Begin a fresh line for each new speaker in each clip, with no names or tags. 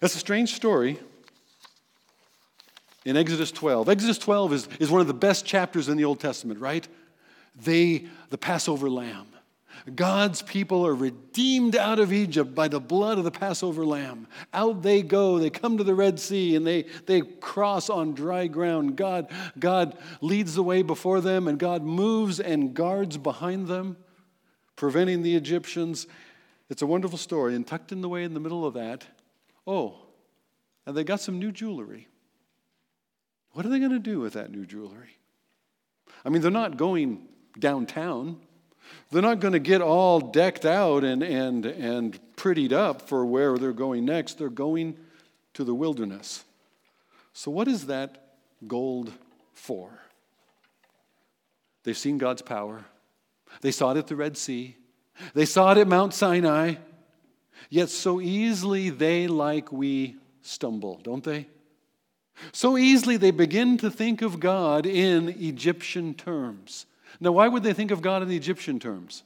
That's a strange story in Exodus 12. Exodus 12 is, is one of the best chapters in the Old Testament, right? They, the Passover lamb. God's people are redeemed out of Egypt by the blood of the Passover lamb. Out they go. They come to the Red Sea and they, they cross on dry ground. God, God leads the way before them and God moves and guards behind them, preventing the Egyptians. It's a wonderful story. And tucked in the way in the middle of that, oh, and they got some new jewelry. What are they going to do with that new jewelry? I mean, they're not going downtown. They're not going to get all decked out and, and, and prettied up for where they're going next. They're going to the wilderness. So, what is that gold for? They've seen God's power, they saw it at the Red Sea, they saw it at Mount Sinai. Yet, so easily they, like we, stumble, don't they? So easily they begin to think of God in Egyptian terms. Now, why would they think of God in Egyptian terms?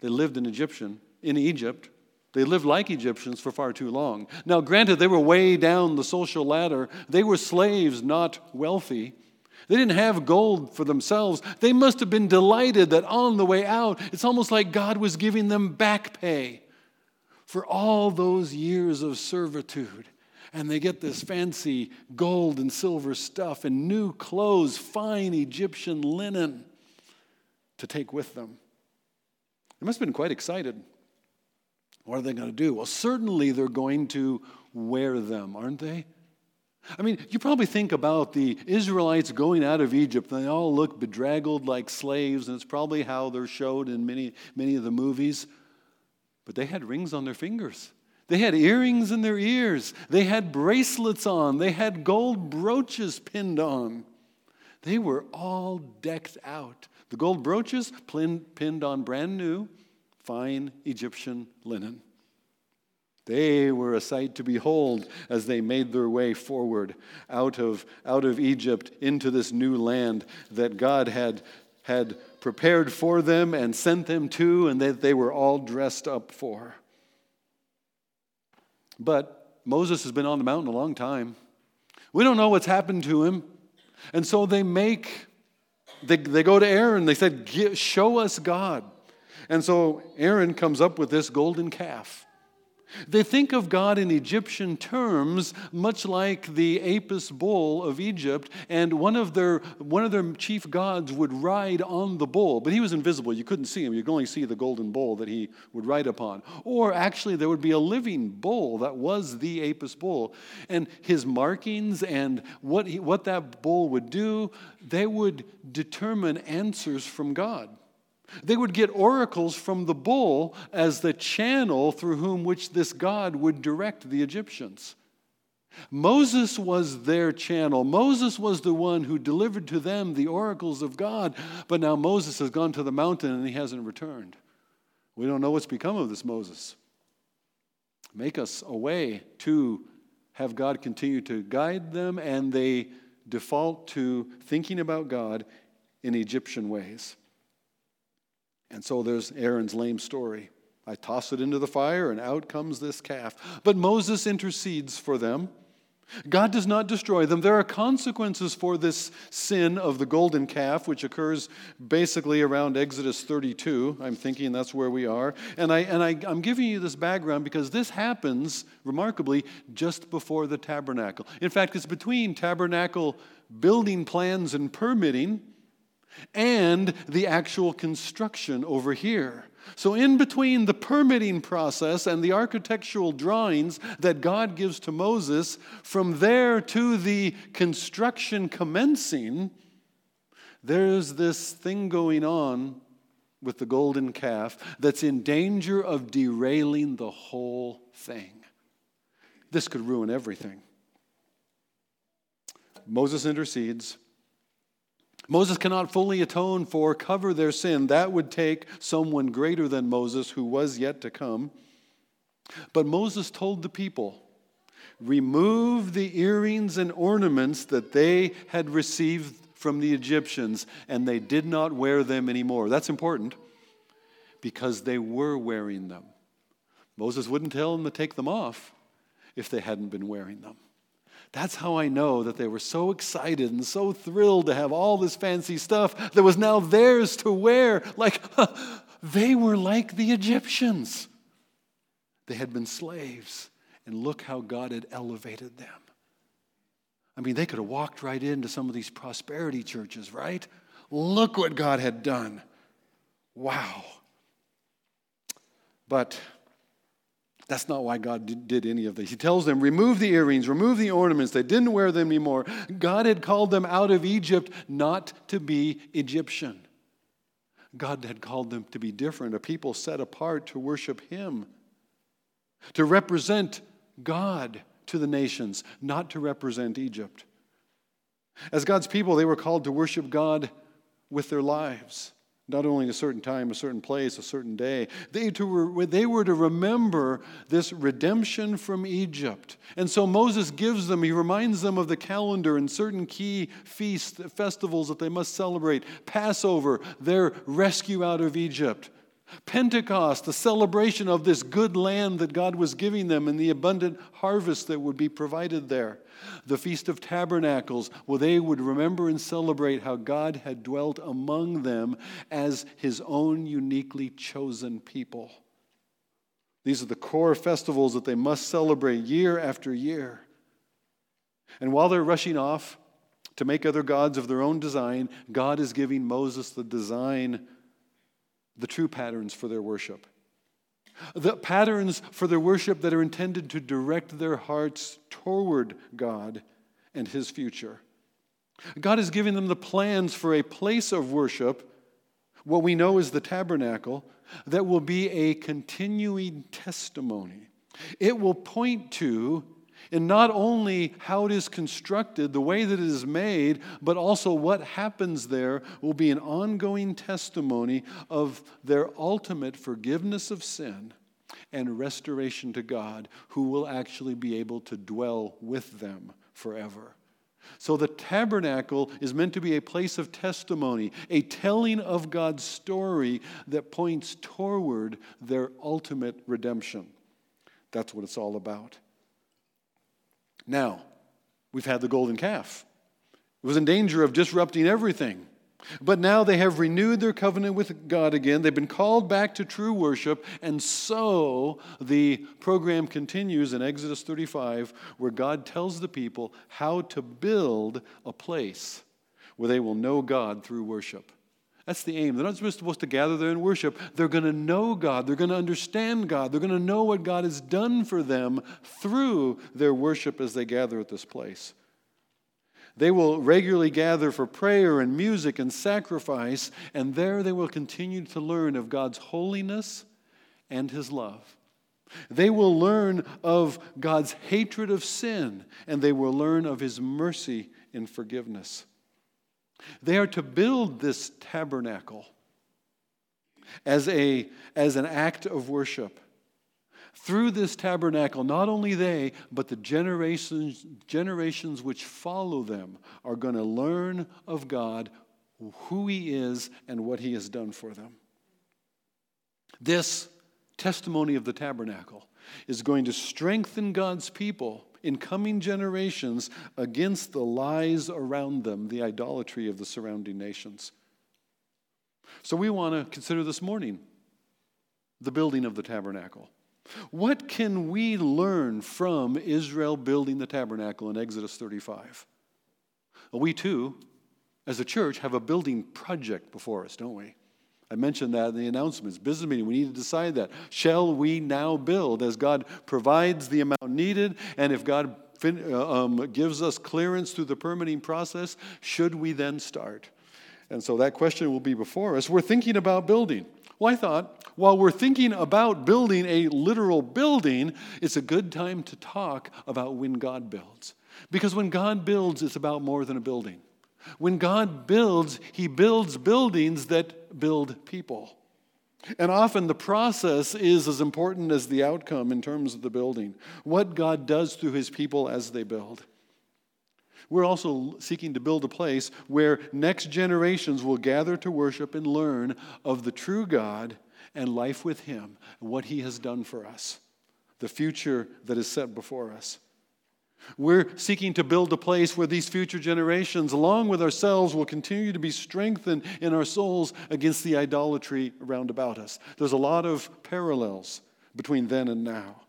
They lived in Egyptian, in Egypt. They lived like Egyptians for far too long. Now, granted, they were way down the social ladder. They were slaves, not wealthy. They didn't have gold for themselves. They must have been delighted that on the way out, it's almost like God was giving them back pay for all those years of servitude and they get this fancy gold and silver stuff and new clothes, fine Egyptian linen to take with them. They must have been quite excited. What are they going to do? Well, certainly they're going to wear them, aren't they? I mean, you probably think about the Israelites going out of Egypt. They all look bedraggled like slaves, and it's probably how they're showed in many, many of the movies. But they had rings on their fingers. They had earrings in their ears. They had bracelets on. They had gold brooches pinned on. They were all decked out. The gold brooches pinned on brand new, fine Egyptian linen. They were a sight to behold as they made their way forward out of, out of Egypt into this new land that God had, had prepared for them and sent them to, and that they were all dressed up for. But Moses has been on the mountain a long time. We don't know what's happened to him. And so they make, they, they go to Aaron. They said, Show us God. And so Aaron comes up with this golden calf. They think of God in Egyptian terms, much like the Apis bull of Egypt, and one of, their, one of their chief gods would ride on the bull, but he was invisible. You couldn't see him. You could only see the golden bull that he would ride upon. Or actually, there would be a living bull that was the Apis bull. And his markings and what, he, what that bull would do, they would determine answers from God. They would get oracles from the bull as the channel through whom which this God would direct the Egyptians. Moses was their channel. Moses was the one who delivered to them the oracles of God. But now Moses has gone to the mountain and he hasn't returned. We don't know what's become of this Moses. Make us a way to have God continue to guide them, and they default to thinking about God in Egyptian ways. And so there's Aaron's lame story. I toss it into the fire, and out comes this calf. But Moses intercedes for them. God does not destroy them. There are consequences for this sin of the golden calf, which occurs basically around Exodus 32. I'm thinking that's where we are. And, I, and I, I'm giving you this background because this happens, remarkably, just before the tabernacle. In fact, it's between tabernacle building plans and permitting and the actual construction over here. So, in between the permitting process and the architectural drawings that God gives to Moses, from there to the construction commencing, there's this thing going on with the golden calf that's in danger of derailing the whole thing. This could ruin everything. Moses intercedes. Moses cannot fully atone for, cover their sin. That would take someone greater than Moses who was yet to come. But Moses told the people, remove the earrings and ornaments that they had received from the Egyptians, and they did not wear them anymore. That's important because they were wearing them. Moses wouldn't tell them to take them off. if they hadn't been wearing them. That's how I know that they were so excited and so thrilled to have all this fancy stuff that was now theirs to wear. Like they were like the Egyptians. They had been slaves, and look how God had elevated them. I mean, they could have walked right into some of these prosperity churches, right? Look what God had done. Wow. But that's not why God did any of this. He tells them, remove the earrings, remove the ornaments. They didn't wear them anymore. God had called them out of Egypt not to be Egyptian. God had called them to be different, a people set apart to worship Him, to represent God to the nations, not to represent Egypt. As God's people, they were called to worship God with their lives not only a certain time, a certain place, a certain day. They, to, they were to remember this redemption from Egypt. And so Moses gives them, he reminds them of the calendar and certain key feasts, festivals that they must celebrate Passover, their rescue out of Egypt. Pentecost, the celebration of this good land that God was giving them and the abundant harvest that would be provided there. The Feast of Tabernacles, where they would remember and celebrate how God had dwelt among them as his own uniquely chosen people. These are the core festivals that they must celebrate year after year. And while they're rushing off to make other gods of their own design, God is giving Moses the design the true patterns for their worship. The patterns for their worship that are intended to direct their hearts toward God and His future. God is giving them the plans for a place of worship, what we know is the tabernacle, that will be a continuing testimony. It will point to and not only how it is constructed, the way that it is made, but also what happens there will be an ongoing testimony of their ultimate forgiveness of sin and restoration to God, who will actually be able to dwell with them forever. So the tabernacle is meant to be a place of testimony, a telling of God's story that points toward their ultimate redemption. That's what it's all about. Now, we've had the golden calf. It was in danger of disrupting everything. But now they have renewed their covenant with God again. They've been called back to true worship. And so the program continues in Exodus 35, where God tells the people how to build a place where they will know God through worship. That's the aim. They're not just supposed to gather there and worship. They're going to know God. They're going to understand God. They're going to know what God has done for them through their worship as they gather at this place. They will regularly gather for prayer and music and sacrifice, and there they will continue to learn of God's holiness and His love. They will learn of God's hatred of sin, and they will learn of His mercy and forgiveness. They are to build this tabernacle as, a, as an act of worship. Through this tabernacle, not only they, but the generations, generations which follow them are going to learn of God, who He is, and what He has done for them. This testimony of the tabernacle is going to strengthen God's people in coming generations against the lies around them, the idolatry of the surrounding nations. So we want to consider this morning the building of the tabernacle. What can we learn from Israel building the tabernacle in Exodus 35? Well, we too, as a church, have a building project before us, don't we? I mentioned that in the announcements. Business meeting, we need to decide that. Shall we now build as God provides the amount needed? And if God uh, um, gives us clearance through the permitting process, should we then start? And so that question will be before us. We're thinking about building. Well, I thought while we're thinking about building a literal building, it's a good time to talk about when God builds. Because when God builds, it's about more than a building. When God builds, He builds buildings that build people. And often the process is as important as the outcome in terms of the building, what God does through His people as they build. We're also seeking to build a place where next generations will gather to worship and learn of the true God and life with Him and what He has done for us. the future that is set before us. We're seeking to build a place where these future generations, along with ourselves, will continue to be strengthened in our souls against the idolatry around about us. There's a lot of parallels between then and now.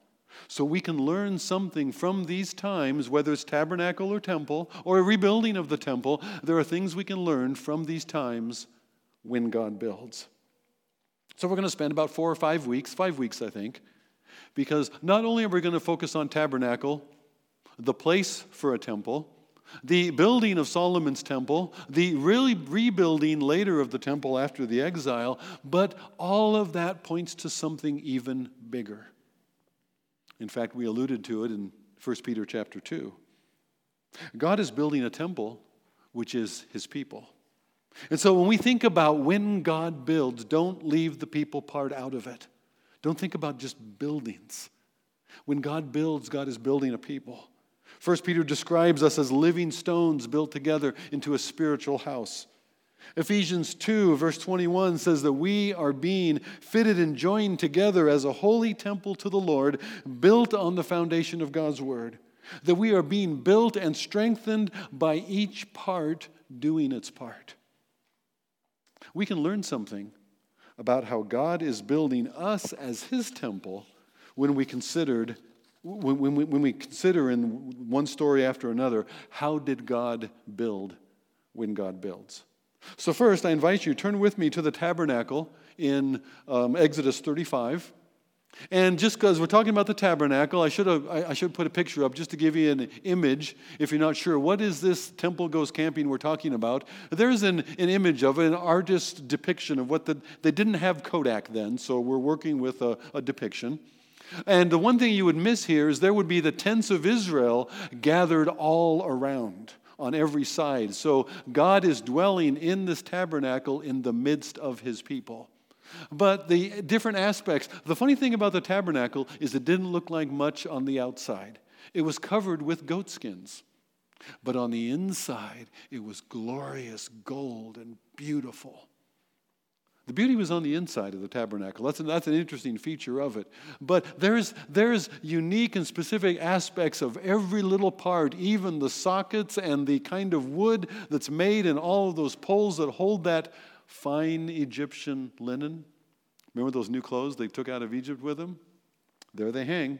So we can learn something from these times, whether it's tabernacle or temple or a rebuilding of the temple. There are things we can learn from these times when God builds. So we're going to spend about four or five weeks, five weeks, I think, because not only are we going to focus on tabernacle, the place for a temple, the building of Solomon's temple, the really rebuilding later of the temple after the exile, but all of that points to something even bigger. In fact, we alluded to it in 1 Peter chapter 2. God is building a temple, which is his people. And so when we think about when God builds, don't leave the people part out of it. Don't think about just buildings. When God builds, God is building a people. First Peter describes us as living stones built together into a spiritual house. Ephesians 2, verse 21 says that we are being fitted and joined together as a holy temple to the Lord, built on the foundation of God's Word. That we are being built and strengthened by each part doing its part. We can learn something about how God is building us as His temple when we considered when, when, we, when we consider in one story after another, how did God build when God builds? So, first, I invite you, turn with me to the tabernacle in um, Exodus 35. And just because we're talking about the tabernacle, I should, have, I, should put a picture up just to give you an image if you're not sure. What is this temple goes camping we're talking about? There's an, an image of it, an artist depiction of what the, they didn't have Kodak then, so we're working with a, a depiction. And the one thing you would miss here is there would be the tents of Israel gathered all around on every side. So God is dwelling in this tabernacle in the midst of his people. But the different aspects, the funny thing about the tabernacle is it didn't look like much on the outside. It was covered with goatskins. But on the inside, it was glorious gold and beautiful. The beauty was on the inside of the tabernacle. That's, that's an interesting feature of it. But there's, there's unique and specific aspects of every little part, even the sockets and the kind of wood that's made and all of those poles that hold that fine Egyptian linen. Remember those new clothes they took out of Egypt with them? There they hang.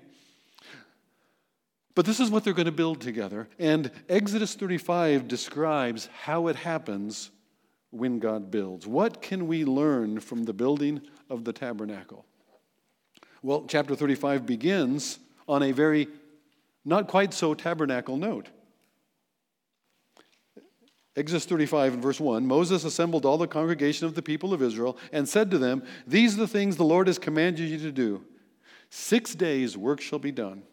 But this is what they're going to build together. And Exodus 35 describes how it happens when God builds. What can we learn from the building of the tabernacle? Well, chapter 35 begins on a very not quite so tabernacle note. Exodus 35 and verse 1 Moses assembled all the congregation of the people of Israel and said to them, These are the things the Lord has commanded you to do. Six days work shall be done.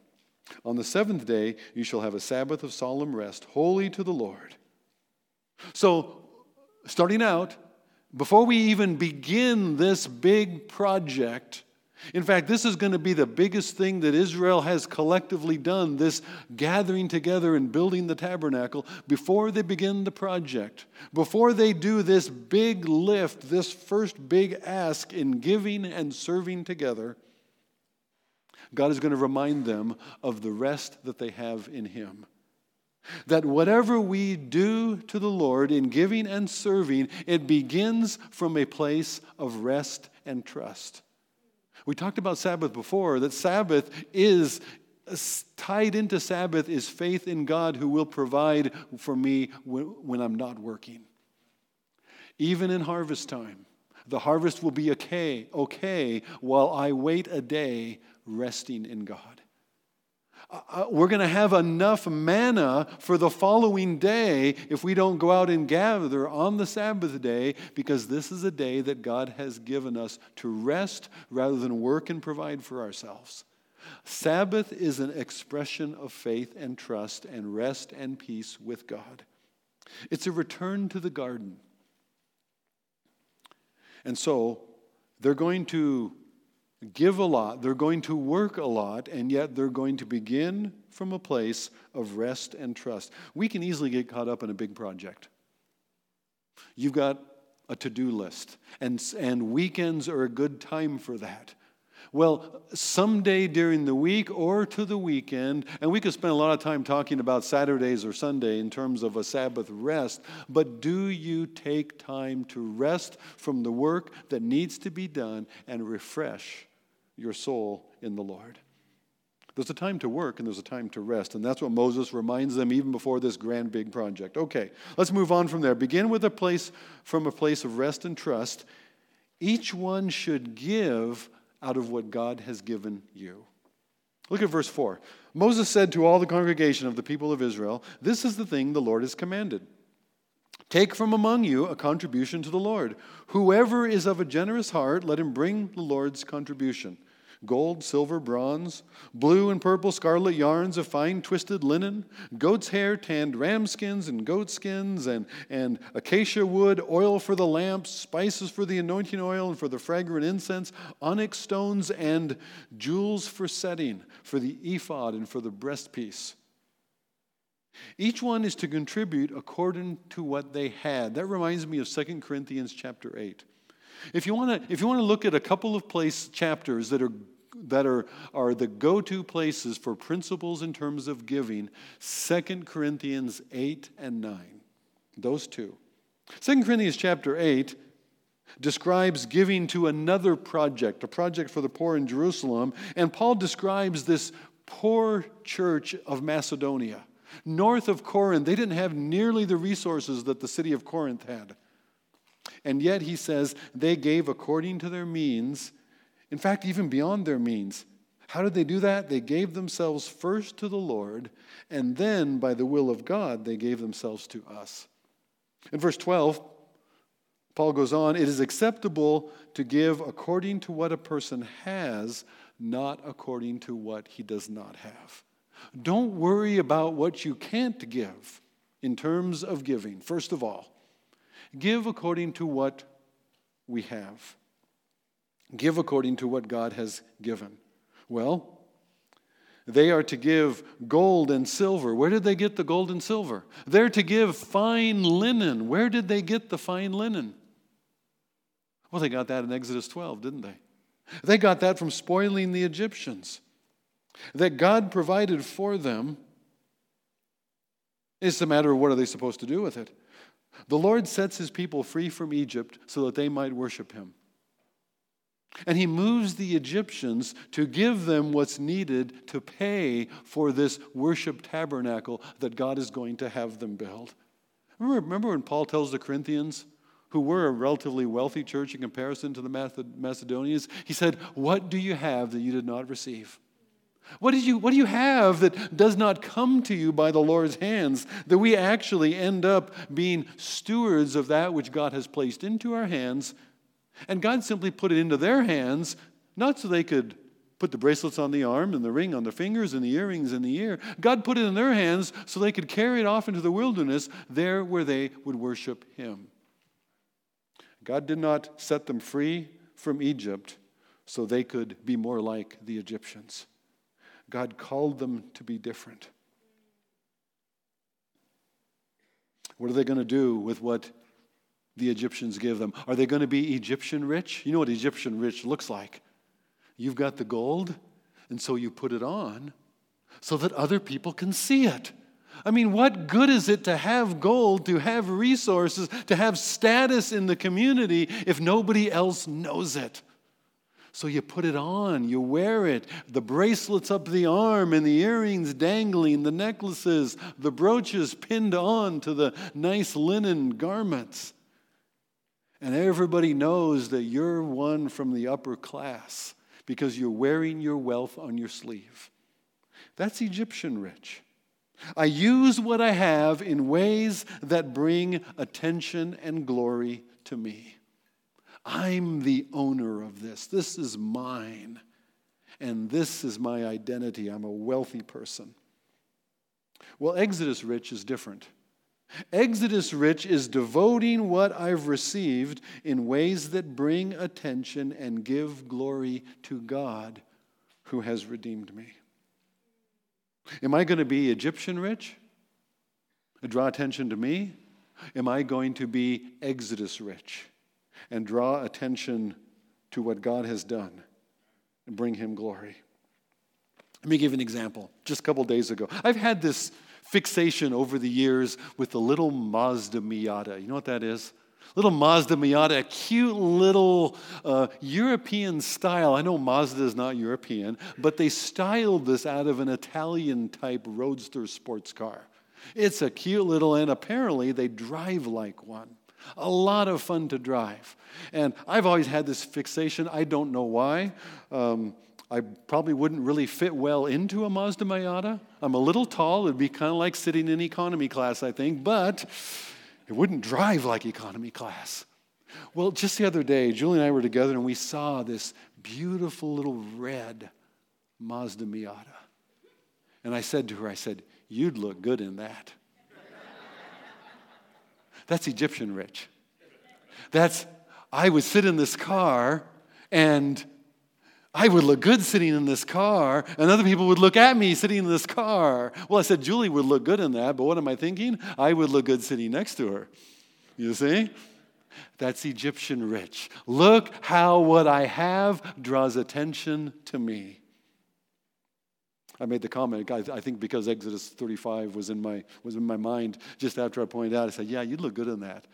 On the seventh day you shall have a Sabbath of solemn rest, holy to the Lord. So, starting out, before we even begin this big project, in fact, this is going to be the biggest thing that Israel has collectively done this gathering together and building the tabernacle before they begin the project. Before they do this big lift, this first big ask in giving and serving together, God is going to remind them of the rest that they have in Him. That whatever we do to the Lord in giving and serving, it begins from a place of rest and trust. We talked about Sabbath before, that Sabbath is tied into Sabbath is faith in God who will provide for me when I'm not working. Even in harvest time, the harvest will be okay, okay while I wait a day resting in God. Uh, uh, we're going to have enough manna for the following day if we don't go out and gather on the Sabbath day, because this is a day that God has given us to rest rather than work and provide for ourselves. Sabbath is an expression of faith and trust and rest and peace with God. It's a return to the garden. And so they're going to give a lot, they're going to work a lot, and yet they're going to begin from a place of rest and trust. We can easily get caught up in a big project. You've got a to do list, and, and weekends are a good time for that. Well, someday during the week or to the weekend, and we could spend a lot of time talking about Saturdays or Sunday in terms of a Sabbath rest, but do you take time to rest from the work that needs to be done and refresh your soul in the Lord? There's a time to work and there's a time to rest. And that's what Moses reminds them even before this grand big project. Okay, let's move on from there. Begin with a place from a place of rest and trust. Each one should give out of what God has given you. Look at verse 4. Moses said to all the congregation of the people of Israel, This is the thing the Lord has commanded. Take from among you a contribution to the Lord. Whoever is of a generous heart, let him bring the Lord's contribution gold, silver, bronze, blue and purple, scarlet yarns of fine twisted linen, goat's hair, tanned ram skins and goat skins, and, and acacia wood, oil for the lamps, spices for the anointing oil and for the fragrant incense, onyx stones, and jewels for setting, for the ephod and for the breastpiece. Each one is to contribute according to what they had. That reminds me of 2 Corinthians chapter 8. If you want to, if you want to look at a couple of place chapters that are that are, are the go to places for principles in terms of giving 2 Corinthians 8 and 9. Those two. 2 Corinthians chapter 8 describes giving to another project, a project for the poor in Jerusalem. And Paul describes this poor church of Macedonia. North of Corinth, they didn't have nearly the resources that the city of Corinth had. And yet, he says, they gave according to their means in fact, even beyond their means. How did they do that? They gave themselves first to the Lord, and then, by the will of God, they gave themselves to us. In verse 12, Paul goes on It is acceptable to give according to what a person has, not according to what he does not have. Don't worry about what you can't give in terms of giving. First of all, give according to what we have. Give according to what God has given. Well, they are to give gold and silver. Where did they get the gold and silver? They're to give fine linen. Where did they get the fine linen? Well, they got that in Exodus 12, didn't they? They got that from spoiling the Egyptians. That God provided for them. It's a matter of what are they supposed to do with it. The Lord sets his people free from Egypt so that they might worship him. And he moves the Egyptians to give them what's needed to pay for this worship tabernacle that God is going to have them build. Remember, remember when Paul tells the Corinthians, who were a relatively wealthy church in comparison to the Macedonians, he said, What do you have that you did not receive? What, did you, what do you have that does not come to you by the Lord's hands? That we actually end up being stewards of that which God has placed into our hands and God simply put it into their hands, not so they could put the bracelets on the arm and the ring on the fingers and the earrings in the ear. God put it in their hands so they could carry it off into the wilderness, there where they would worship Him. God did not set them free from Egypt so they could be more like the Egyptians. God called them to be different. What are they going to do with what the Egyptians give them. Are they going to be Egyptian rich? You know what Egyptian rich looks like. You've got the gold, and so you put it on so that other people can see it. I mean, what good is it to have gold, to have resources, to have status in the community if nobody else knows it? So you put it on, you wear it, the bracelets up the arm, and the earrings dangling, the necklaces, the brooches pinned on to the nice linen garments. And everybody knows that you're one from the upper class because you're wearing your wealth on your sleeve. That's Egyptian rich. I use what I have in ways that bring attention and glory to me. I'm the owner of this. This is mine. And this is my identity. I'm a wealthy person. Well, Exodus rich is different. Exodus rich is devoting what I've received in ways that bring attention and give glory to God who has redeemed me. Am I going to be Egyptian rich? Draw attention to me? Am I going to be Exodus rich and draw attention to what God has done? and bring him glory. Let me give an example. Just a couple days ago, I've had this fixation over the years with the little Mazda Miata. You know what that is? Little Mazda Miata, a cute little uh, European style. I know Mazda is not European, but they styled this out of an Italian type roadster sports car. It's a cute little, and apparently they drive like one. A lot of fun to drive. And I've always had this fixation. I don't know why. Um, I probably wouldn't really fit well into a Mazda Miata. I'm a little tall. It'd be kind of like sitting in economy class, I think, but it wouldn't drive like economy class. Well, just the other day, Julie and I were together and we saw this beautiful little red Mazda Miata. And I said to her, I said, You'd look good in that. That's Egyptian rich. That's, I would sit in this car and I would look good sitting in this car, and other people would look at me sitting in this car. Well, I said Julie would look good in that, but what am I thinking? I would look good sitting next to her. You see? That's Egyptian rich. Look how what I have draws attention to me. I made the comment, I think because Exodus 35 was in my, was in my mind just after I pointed out, I said, Yeah, you'd look good in that.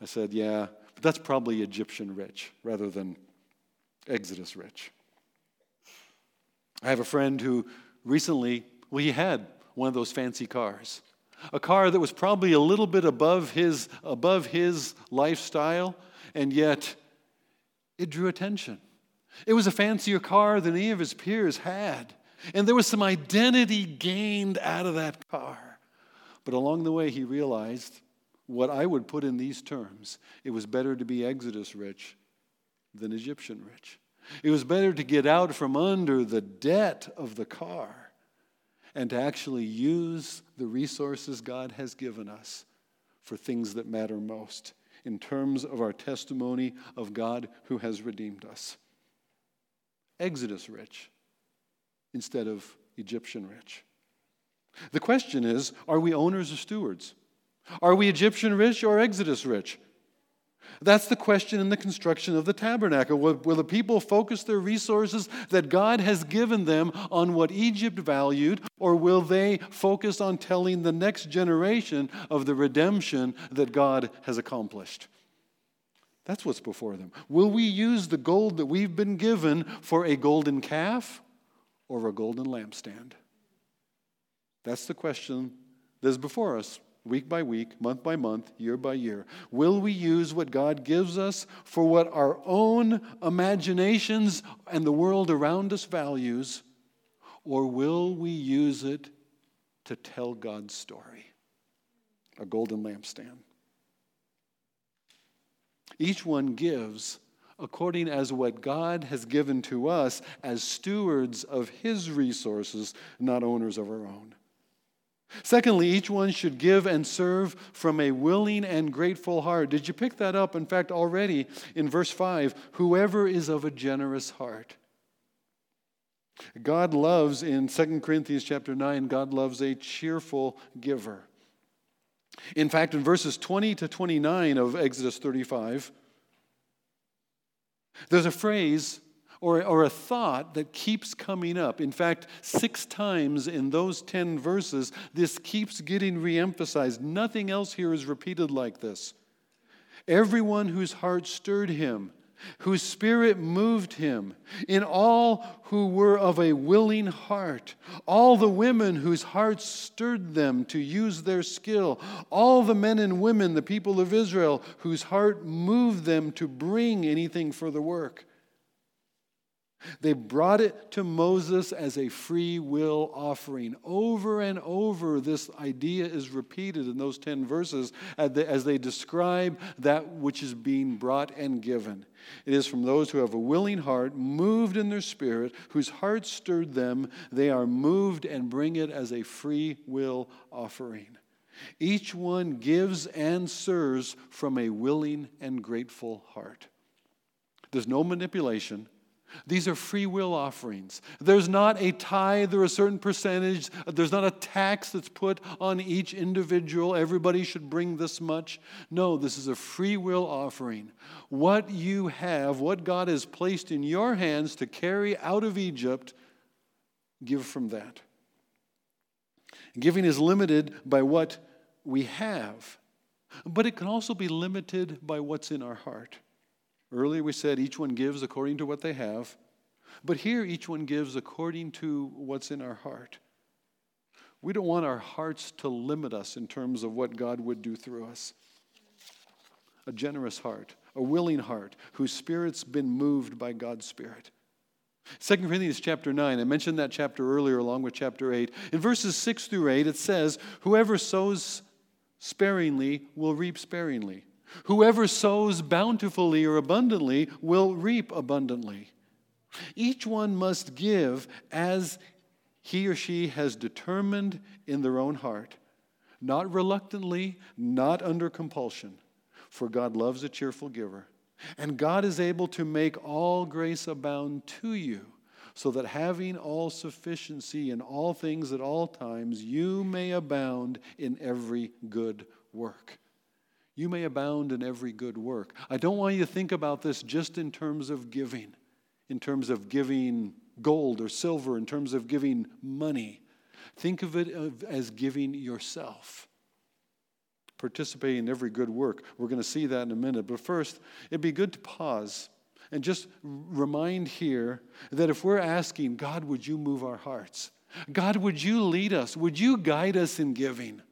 I said, Yeah, but that's probably Egyptian rich rather than Exodus rich. I have a friend who recently, well, he had one of those fancy cars. A car that was probably a little bit above his, above his lifestyle, and yet it drew attention. It was a fancier car than any of his peers had. And there was some identity gained out of that car. But along the way, he realized what I would put in these terms it was better to be Exodus rich than Egyptian rich. It was better to get out from under the debt of the car and to actually use the resources God has given us for things that matter most in terms of our testimony of God who has redeemed us. Exodus rich instead of Egyptian rich. The question is are we owners or stewards? Are we Egyptian rich or Exodus rich? That's the question in the construction of the tabernacle. Will, will, the people focus their resources that God has given them on what Egypt valued, or will they focus on telling the next generation of the redemption that God has accomplished? That's what's before them. Will we use the gold that we've been given for a golden calf or a golden lampstand? That's the question that is before us week by week, month by month, year by year? Will we use what God gives us for what our own imaginations and the world around us values, or will we use it to tell God's story? A golden lampstand. Each one gives according as what God has given to us as stewards of his resources, not owners of our own. Secondly, each one should give and serve from a willing and grateful heart. Did you pick that up? In fact, already in verse 5 whoever is of a generous heart. God loves, in 2 Corinthians chapter 9, God loves a cheerful giver. In fact, in verses 20 to 29 of Exodus 35, there's a phrase or, or a thought that keeps coming up. In fact, six times in those 10 verses, this keeps getting reemphasized. Nothing else here is repeated like this. Everyone whose heart stirred him, whose spirit moved him, in all who were of a willing heart, all the women whose hearts stirred them to use their skill, all the men and women, the people of Israel, whose heart moved them to bring anything for the work. They brought it to Moses as a free will offering. Over and over, this idea is repeated in those 10 verses as they describe that which is being brought and given. It is from those who have a willing heart, moved in their spirit, whose heart stirred them, they are moved and bring it as a free will offering. Each one gives and serves from a willing and grateful heart. There's no manipulation These are free will offerings. There's not a tithe or a certain percentage. There's not a tax that's put on each individual. Everybody should bring this much. No, this is a free will offering. What you have, what God has placed in your hands to carry out of Egypt, give from that. Giving is limited by what we have, but it can also be limited by what's in our heart. Earlier we said each one gives according to what they have, but here each one gives according to what's in our heart. We don't want our hearts to limit us in terms of what God would do through us. A generous heart, a willing heart, whose spirit's been moved by God's Spirit. 2 Corinthians chapter 9, I mentioned that chapter earlier along with chapter 8. In verses 6 through 8, it says, Whoever sows sparingly will reap sparingly. Whoever sows bountifully or abundantly will reap abundantly. Each one must give as he or she has determined in their own heart, not reluctantly, not under compulsion, for God loves a cheerful giver. And God is able to make all grace abound to you, so that having all sufficiency in all things at all times, you may abound in every good work you may abound in every good work. I don't want you to think about this just in terms of giving, in terms of giving gold or silver, in terms of giving money. Think of it as giving yourself. Participate in every good work. We're going to see that in a minute. But first, it'd be good to pause and just remind here that if we're asking, God, would you move our hearts? God, would you lead us? Would you guide us in giving?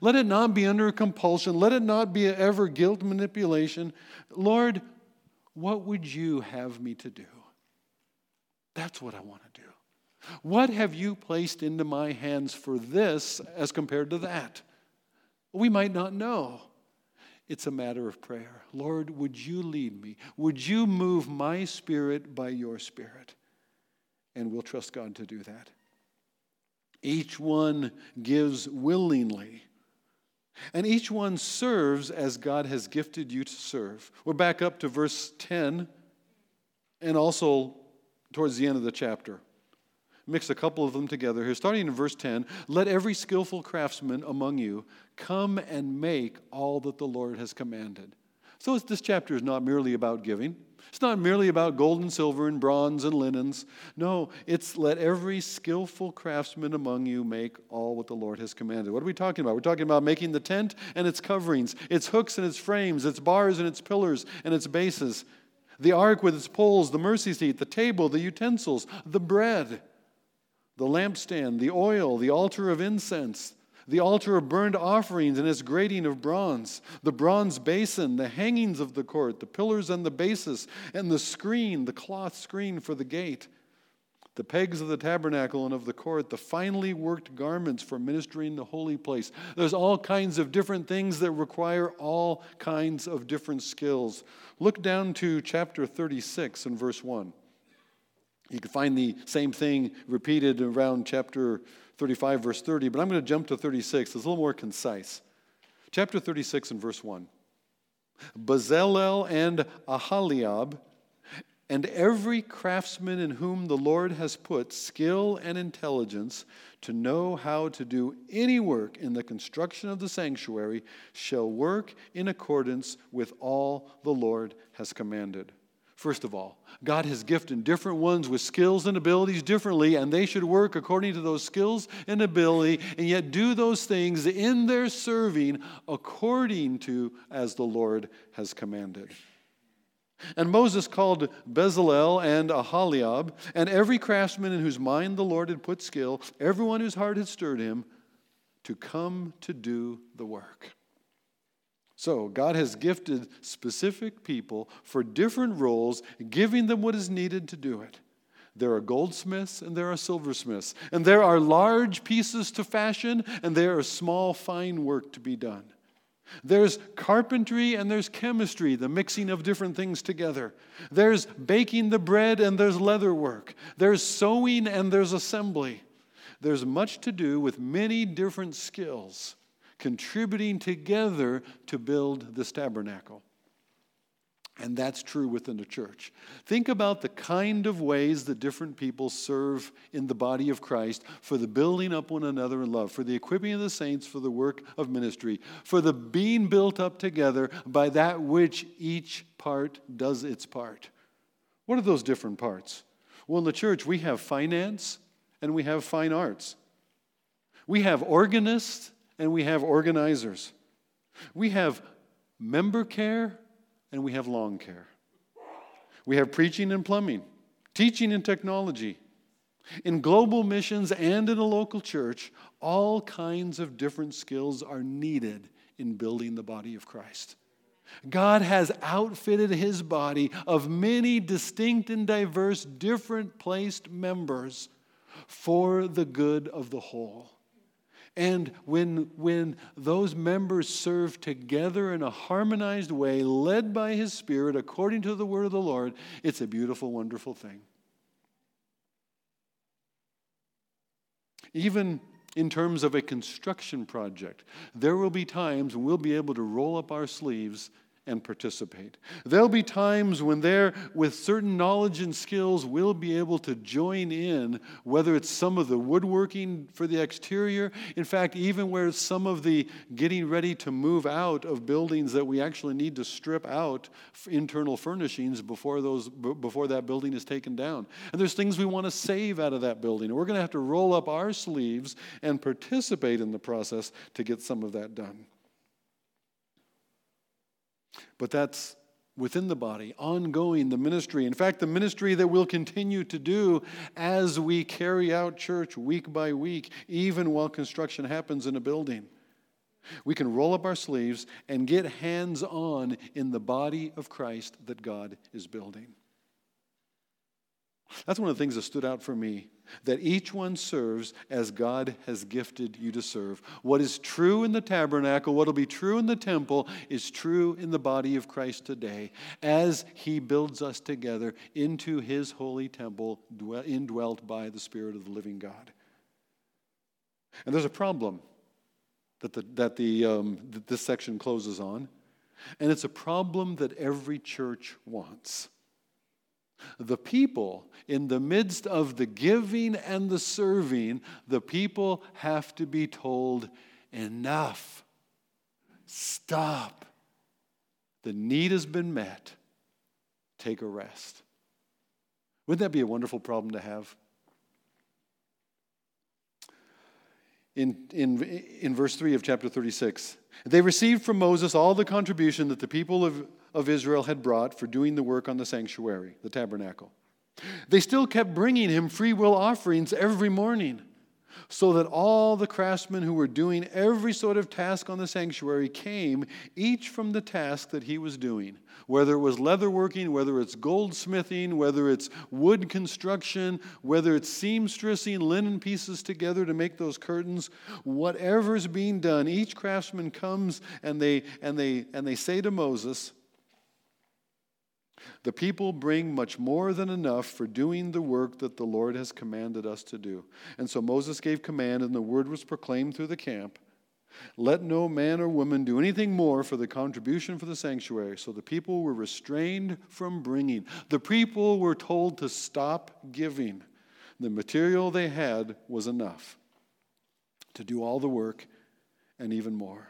Let it not be under compulsion. Let it not be ever guilt manipulation. Lord, what would you have me to do? That's what I want to do. What have you placed into my hands for this as compared to that? We might not know. It's a matter of prayer. Lord, would you lead me? Would you move my spirit by your spirit? And we'll trust God to do that. Each one gives willingly and each one serves as God has gifted you to serve. We're back up to verse 10 and also towards the end of the chapter. Mix a couple of them together here. Starting in verse 10 Let every skillful craftsman among you come and make all that the Lord has commanded. So this chapter is not merely about giving. It's not merely about gold and silver and bronze and linens. No, it's let every skillful craftsman among you make all what the Lord has commanded. What are we talking about? We're talking about making the tent and its coverings, its hooks and its frames, its bars and its pillars and its bases, the ark with its poles, the mercy seat, the table, the utensils, the bread, the lampstand, the oil, the altar of incense the altar of burnt offerings and its grating of bronze, the bronze basin, the hangings of the court, the pillars and the bases, and the screen, the cloth screen for the gate, the pegs of the tabernacle and of the court, the finely worked garments for ministering the holy place. There's all kinds of different things that require all kinds of different skills. Look down to chapter 36 and verse 1. You can find the same thing repeated around chapter 35, verse 30, but I'm going to jump to 36. It's a little more concise. Chapter 36 and verse 1. Bezalel and Aholiab, and every craftsman in whom the Lord has put skill and intelligence to know how to do any work in the construction of the sanctuary, shall work in accordance with all the Lord has commanded. First of all, God has gifted different ones with skills and abilities differently, and they should work according to those skills and ability, and yet do those things in their serving according to as the Lord has commanded. And Moses called Bezalel and Aholiab, and every craftsman in whose mind the Lord had put skill, everyone whose heart had stirred him, to come to do the work. So, God has gifted specific people for different roles, giving them what is needed to do it. There are goldsmiths and there are silversmiths, and there are large pieces to fashion, and there are small, fine work to be done. There's carpentry and there's chemistry, the mixing of different things together. There's baking the bread and there's leather work. There's sewing and there's assembly. There's much to do with many different skills contributing together to build this tabernacle. And that's true within the church. Think about the kind of ways that different people serve in the body of Christ for the building up one another in love, for the equipping of the saints for the work of ministry, for the being built up together by that which each part does its part. What are those different parts? Well, in the church, we have finance and we have fine arts. We have organists and we have organizers. We have member care and we have long care. We have preaching and plumbing, teaching and technology. In global missions and in a local church, all kinds of different skills are needed in building the body of Christ. God has outfitted his body of many distinct and diverse, different placed members for the good of the whole. And when, when those members serve together in a harmonized way, led by His Spirit, according to the word of the Lord, it's a beautiful, wonderful thing. Even in terms of a construction project, there will be times we'll be able to roll up our sleeves and participate. There'll be times when there, with certain knowledge and skills, we'll be able to join in, whether it's some of the woodworking for the exterior, in fact, even where some of the getting ready to move out of buildings that we actually need to strip out internal furnishings before, those, before that building is taken down. And there's things we want to save out of that building. We're going to have to roll up our sleeves and participate in the process to get some of that done. But that's within the body, ongoing, the ministry. In fact, the ministry that we'll continue to do as we carry out church week by week, even while construction happens in a building. We can roll up our sleeves and get hands on in the body of Christ that God is building. That's one of the things that stood out for me that each one serves as God has gifted you to serve. What is true in the tabernacle, what will be true in the temple, is true in the body of Christ today as he builds us together into his holy temple, indwelt by the Spirit of the living God. And there's a problem that, the, that, the, um, that this section closes on, and it's a problem that every church wants. The people, in the midst of the giving and the serving, the people have to be told, enough. Stop. The need has been met. Take a rest. Wouldn't that be a wonderful problem to have? In, in, in verse 3 of chapter 36, they received from Moses all the contribution that the people of of Israel had brought for doing the work on the sanctuary, the tabernacle. They still kept bringing him free will offerings every morning, so that all the craftsmen who were doing every sort of task on the sanctuary came, each from the task that he was doing. Whether it was leatherworking, whether it's goldsmithing, whether it's wood construction, whether it's seamstressing linen pieces together to make those curtains, whatever's being done, each craftsman comes and they and they and they say to Moses, the people bring much more than enough for doing the work that the Lord has commanded us to do. And so Moses gave command, and the word was proclaimed through the camp let no man or woman do anything more for the contribution for the sanctuary. So the people were restrained from bringing. The people were told to stop giving. The material they had was enough to do all the work and even more.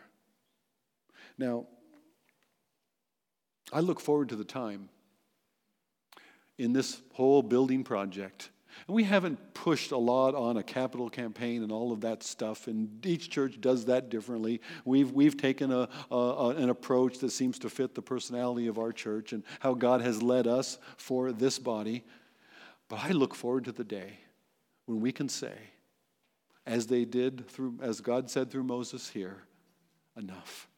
Now, I look forward to the time in this whole building project. And we haven't pushed a lot on a capital campaign and all of that stuff, and each church does that differently. We've, we've taken a, a, an approach that seems to fit the personality of our church and how God has led us for this body. But I look forward to the day when we can say, as they did through, as God said through Moses here, enough.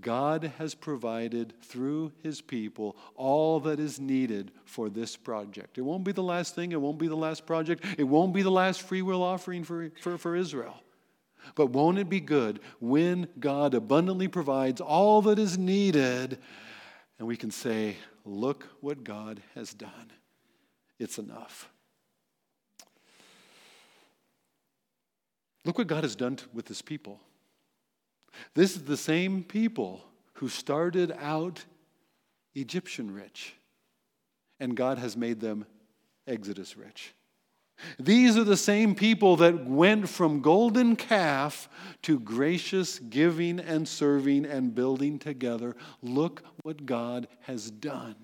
God has provided through his people all that is needed for this project. It won't be the last thing, it won't be the last project, it won't be the last free will offering for, for, for Israel. But won't it be good when God abundantly provides all that is needed and we can say, Look what God has done? It's enough. Look what God has done with his people. This is the same people who started out Egyptian rich, and God has made them Exodus rich. These are the same people that went from golden calf to gracious giving and serving and building together. Look what God has done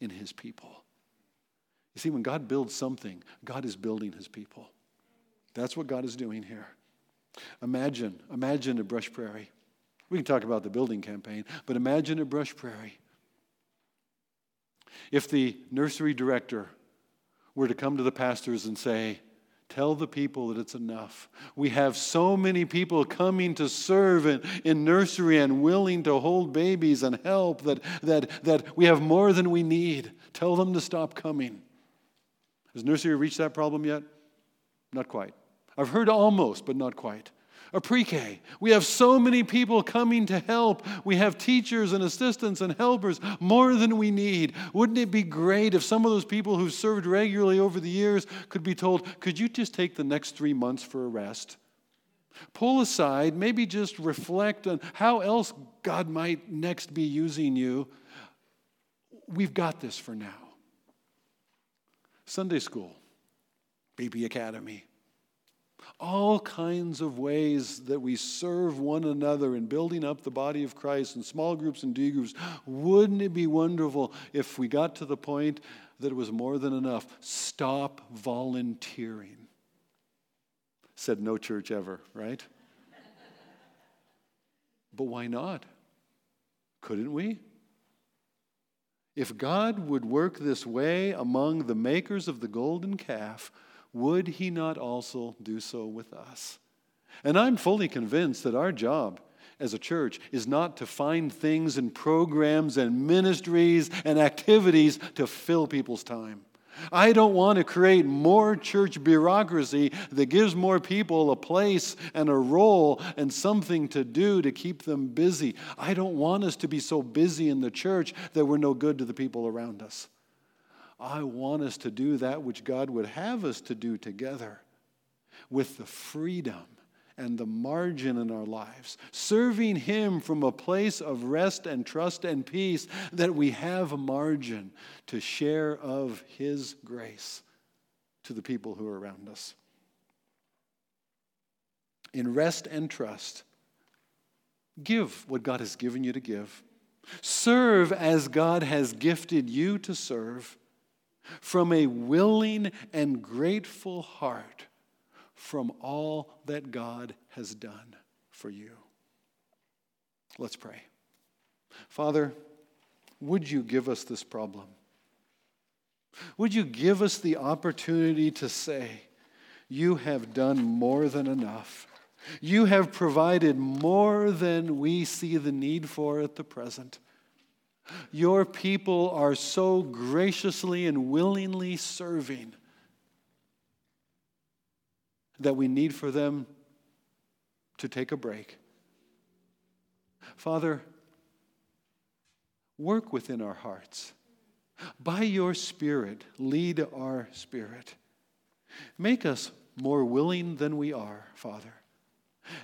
in his people. You see, when God builds something, God is building his people. That's what God is doing here. Imagine, imagine a Brush Prairie. We can talk about the building campaign, but imagine a Brush Prairie. If the nursery director were to come to the pastors and say, Tell the people that it's enough. We have so many people coming to serve in, in nursery and willing to hold babies and help that, that, that we have more than we need. Tell them to stop coming. Has nursery reached that problem yet? Not quite. I've heard almost, but not quite a pre K. We have so many people coming to help. We have teachers and assistants and helpers more than we need. Wouldn't it be great if some of those people who've served regularly over the years could be told, could you just take the next three months for a rest? Pull aside, maybe just reflect on how else God might next be using you. We've got this for now. Sunday school, Baby Academy all kinds of ways that we serve one another in building up the body of Christ in small groups and D groups. Wouldn't it be wonderful if we got to the point that it was more than enough? Stop volunteering. Said no church ever, right? but why not? Couldn't we? If God would work this way among the makers of the golden calf, would he not also do so with us? And I'm fully convinced that our job as a church is not to find things and programs and ministries and activities to fill people's time. I don't want to create more church bureaucracy that gives more people a place and a role and something to do to keep them busy. I don't want us to be so busy in the church that we're no good to the people around us. I want us to do that which God would have us to do together with the freedom and the margin in our lives, serving Him from a place of rest and trust and peace, that we have a margin to share of His grace to the people who are around us. In rest and trust, give what God has given you to give. Serve as God has gifted you to serve from a willing and grateful heart from all that God has done for you. Let's pray. Father, would you give us this problem? Would you give us the opportunity to say, You have done more than enough? You have provided more than we see the need for at the present. Your people are so graciously and willingly serving that we need for them to take a break. Father, work within our hearts. By your Spirit, lead our spirit. Make us more willing than we are, Father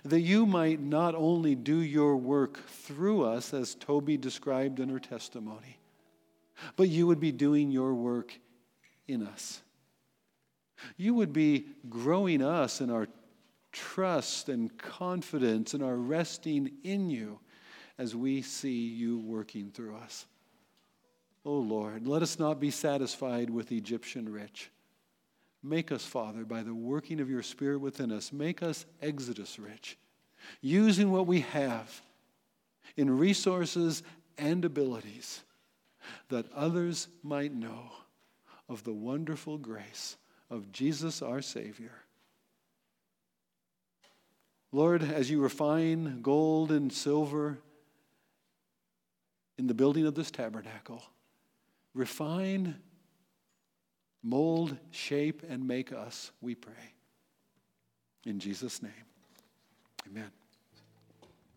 that you might not only do your work through us, as Toby described in her testimony, but you would be doing your work in us. You would be growing us in our trust and confidence and our resting in you as we see you working through us. Oh Lord, let us not be satisfied with Egyptian rich Make us, Father, by the working of your Spirit within us, make us Exodus rich, using what we have in resources and abilities that others might know of the wonderful grace of Jesus our Savior. Lord, as you refine gold and silver in the building of this tabernacle, refine Mold, shape, and make us, we pray. In Jesus' name, amen.